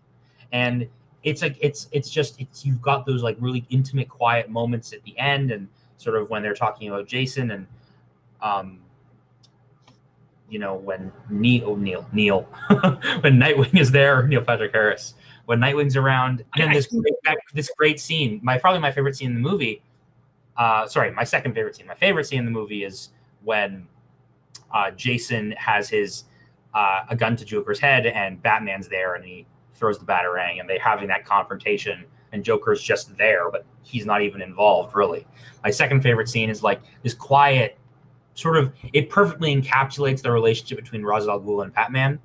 and it's like it's it's just it's you've got those like really intimate quiet moments at the end and sort of when they're talking about Jason and um you know when Neil Neil Neil when Nightwing is there Neil Patrick Harris when Nightwing's around and then I- I this great, this great scene my probably my favorite scene in the movie uh sorry my second favorite scene my favorite scene in the movie is when uh Jason has his uh, a gun to Joker's head and Batman's there and he throws the batarang and they're having that confrontation and Joker's just there, but he's not even involved really. My second favorite scene is like this quiet sort of it perfectly encapsulates the relationship between Ra's al Ghul and Batman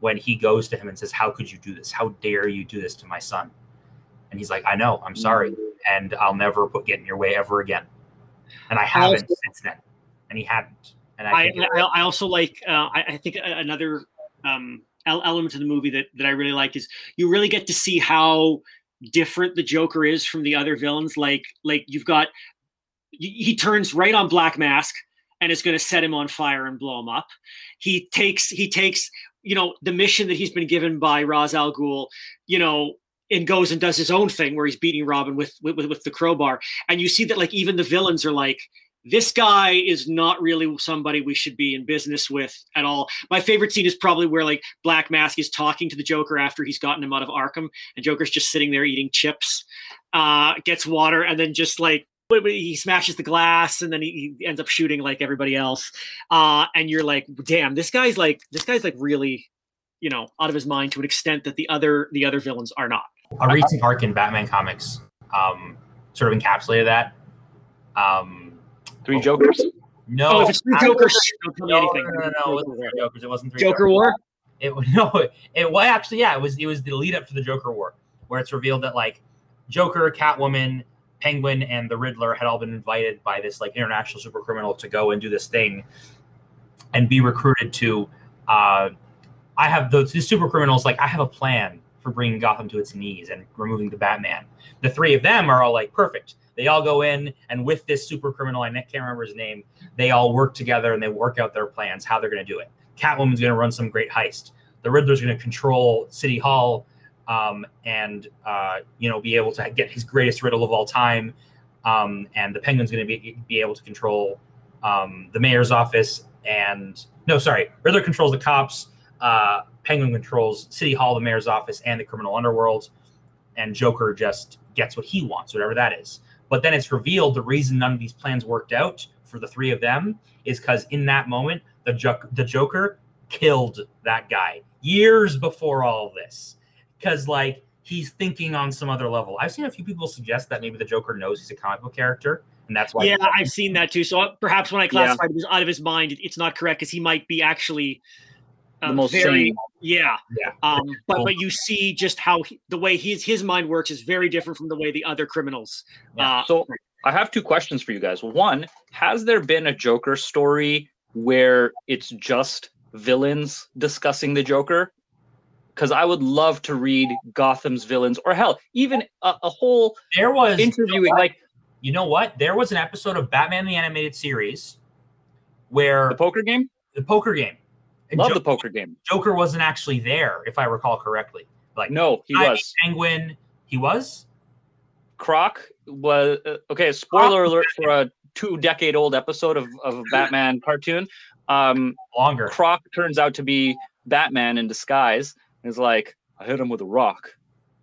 when he goes to him and says, How could you do this? How dare you do this to my son? And he's like, I know, I'm sorry, and I'll never put get in your way ever again. And I haven't Also- since then. And he hadn't. And I, I, I, I also like. Uh, I, I think another um, element of the movie that that I really like is you really get to see how different the Joker is from the other villains. Like like you've got he turns right on Black Mask and is going to set him on fire and blow him up. He takes he takes you know the mission that he's been given by Ra's al Ghul. You know. And goes and does his own thing where he's beating Robin with, with with the crowbar, and you see that like even the villains are like, this guy is not really somebody we should be in business with at all. My favorite scene is probably where like Black Mask is talking to the Joker after he's gotten him out of Arkham, and Joker's just sitting there eating chips, uh, gets water, and then just like he smashes the glass, and then he, he ends up shooting like everybody else. Uh, and you're like, damn, this guy's like this guy's like really, you know, out of his mind to an extent that the other the other villains are not. a recent arc in Batman comics um, sort of encapsulated that. Um, Three Jokers. No, oh, if it's three I- Jokers, don't tell me no, anything. No, no, no, no, it wasn't three Jokers. It wasn't three Joker Jokers. War. It no, it, it well actually yeah, it was it was the lead up to the Joker War, where it's revealed that like Joker, Catwoman, Penguin, and the Riddler had all been invited by this like international super criminal to go and do this thing, and be recruited to. Uh, I have those these super criminals like I have a plan for bringing Gotham to its knees and removing the Batman. The three of them are all like perfect. They all go in and with this super criminal, I can't remember his name. They all work together and they work out their plans, how they're going to do it. Catwoman's going to run some great heist. The Riddler's going to control City Hall um, and uh, you know be able to get his greatest riddle of all time. Um, and the Penguin's going to be be able to control um, the mayor's office. And no, sorry, Riddler controls the cops. Uh, Penguin controls City Hall, the mayor's office, and the criminal underworld. And Joker just gets what he wants, whatever that is. But then it's revealed the reason none of these plans worked out for the three of them is because in that moment, the, jo- the Joker killed that guy years before all of this. Because, like, he's thinking on some other level. I've seen a few people suggest that maybe the Joker knows he's a comic book character, and that's why. Yeah, I've seen that too. So uh, perhaps when I classified it as out of his mind, it's not correct because he might be actually uh, The most very, sane. yeah. Yeah. Um, but but you see just how he, the way his his mind works is very different from the way the other criminals. Yeah. Uh, So I have two questions for you guys. One, has there been a Joker story where it's just villains discussing the Joker? Because I would love to read Gotham's villains, or hell, even a, a whole There was interviewing. Like you know what? There was an episode of Batman the Animated Series where the poker game. the poker game. Love Jo- the poker game. Joker wasn't actually there, if I recall correctly. Like No, he I- was. Penguin. He was. Croc was uh, okay. Spoiler alert for a two-decade-old episode of, of a Batman cartoon. Um, Longer. Croc turns out to be Batman in disguise. And is like, I hit him with a rock.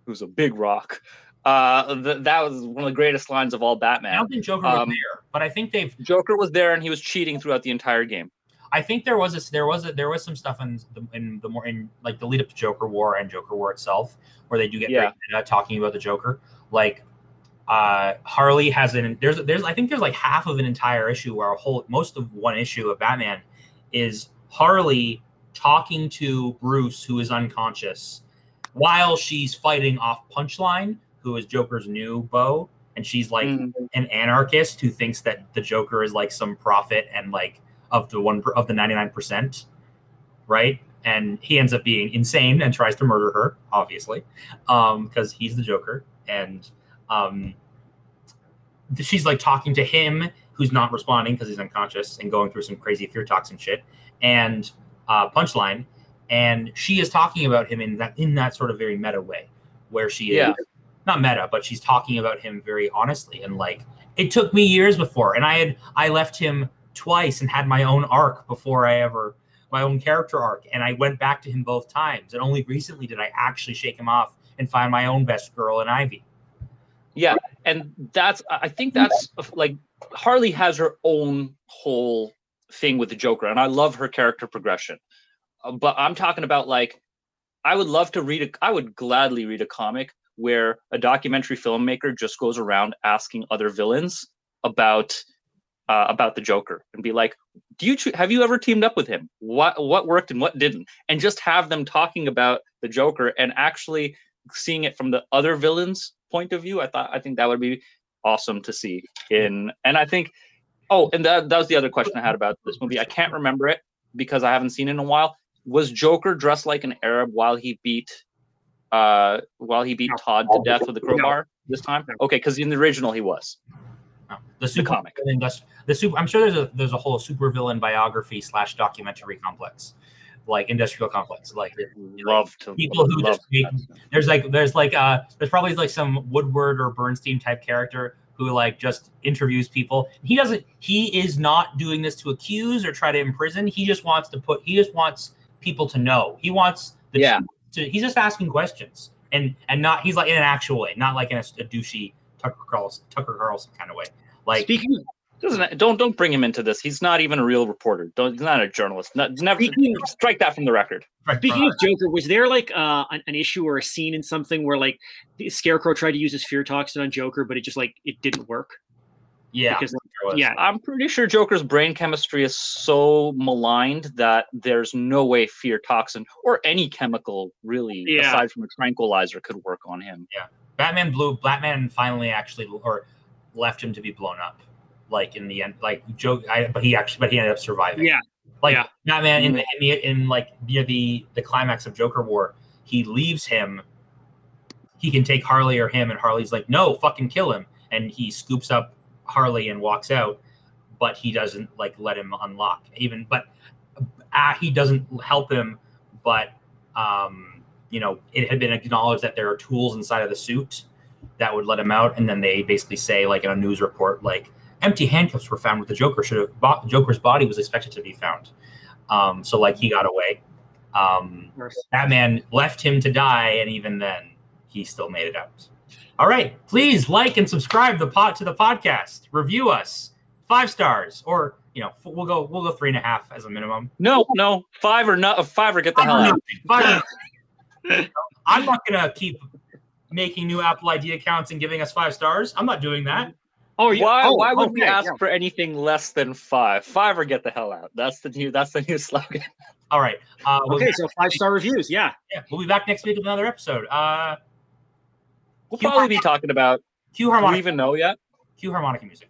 It was a big rock. Uh, th- that was one of the greatest lines of all I Batman. don't think Joker was Um, there, but I think they've. Joker was there and he was cheating throughout the entire game. I think there was a there was a, there was some stuff in the in the more in like the lead up to Joker War and Joker War itself where they do get Yeah. very talking about the Joker. Like uh Harley has an there's there's I think there's like half of an entire issue where a whole most of one issue of Batman is Harley talking to Bruce who is unconscious while she's fighting off Punchline who is Joker's new beau and she's like Mm. an anarchist who thinks that the Joker is like some prophet and like of the one of the 99%, right? And he ends up being insane and tries to murder her, obviously, um, because he's the Joker. And um, she's like talking to him, who's not responding because he's unconscious and going through some crazy fear toxin shit. And uh, punchline, and she is talking about him in that in that sort of very meta way, where she is Yeah. not meta, but she's talking about him very honestly and like it took me years before, and I had I left him twice and had my own arc before I ever my own character arc, and I went back to him both times, and only recently did I actually shake him off and find my own best girl in Ivy. Yeah, and that's I think that's like Harley has her own whole thing with the Joker, and I love her character progression. Uh, but I'm talking about like I would love to read a I would gladly read a comic where a documentary filmmaker just goes around asking other villains about uh, about the Joker and be like, "Do you have you ever teamed up with him? What what worked and what didn't?" And just have them talking about the Joker and actually seeing it from the other villains' point of view. I thought I think that would be awesome to see in, and I think. Oh, and that, that was the other question I had about this movie. I can't remember it because I haven't seen it in a while. Was Joker dressed like an Arab while he beat uh while he beat Todd to death with a crowbar this time? Okay, because in the original he was. The super comic. villain does- the super. I'm sure there's a there's a whole super villain biography slash documentary complex, like industrial complex. Like Love to people who love just make there's like there's like uh there's probably like some Woodward or Bernstein type character who like just interviews people. He doesn't. He is not doing this to accuse or try to imprison. He just wants to put. He just wants people to know. He wants the Yeah. To, he's just asking questions and and not. He's like in an actual way, not like in a, a douchey Tucker Carlson Tucker Carlson kind of way. Like speaking of Doesn't don't don't bring him into this. He's not even a real reporter. Don't he's not a journalist. Not, never Speaking- strike that from the record. Speaking of Joker, was there like uh, an, an issue or a scene in something where like the Scarecrow tried to use his fear toxin on Joker, but it just like it didn't work yeah, because like. Yeah. I'm pretty sure Joker's brain chemistry is so maligned that there's no way fear toxin or any chemical really, Yeah. aside from a tranquilizer, could work on him. Yeah, Batman blew Batman finally actually or left him to be blown up. Like in the end, like Joe, I, but he actually, but he ended up surviving. Yeah. like yeah. Batman in the, in the in like near the the climax of Joker War, he leaves him. He can take Harley or him, and Harley's like, "No, fucking kill him!" And he scoops up Harley and walks out, but he doesn't like let him unlock even. But uh, he doesn't help him. But um, you know, it had been acknowledged that there are tools inside of the suit that would let him out, and then they basically say, like in a news report, like empty handcuffs were found with the Joker. Should have bo- Joker's body was expected to be found. Um, so like he got away. Um, Batman left him to die, and even then, he still made it out. All right, please like and subscribe the pod to the podcast. Review us five stars, or you know, f- we'll go we'll go three and a half as a minimum. No, no, five or not, five or get the hell out. Five or- I'm not gonna keep making new Apple ID accounts and giving us five stars. I'm not doing that. Oh, you, Why? oh, why would we ask yeah. for anything less than five? Five or get the hell out. That's the new. That's the new slogan. All right. Uh, we'll, Okay, so five star reviews. Yeah. yeah, we'll be back next week with another episode. Uh, We'll You probably are- be talking about. cue Do we even know yet? Q harmonica music.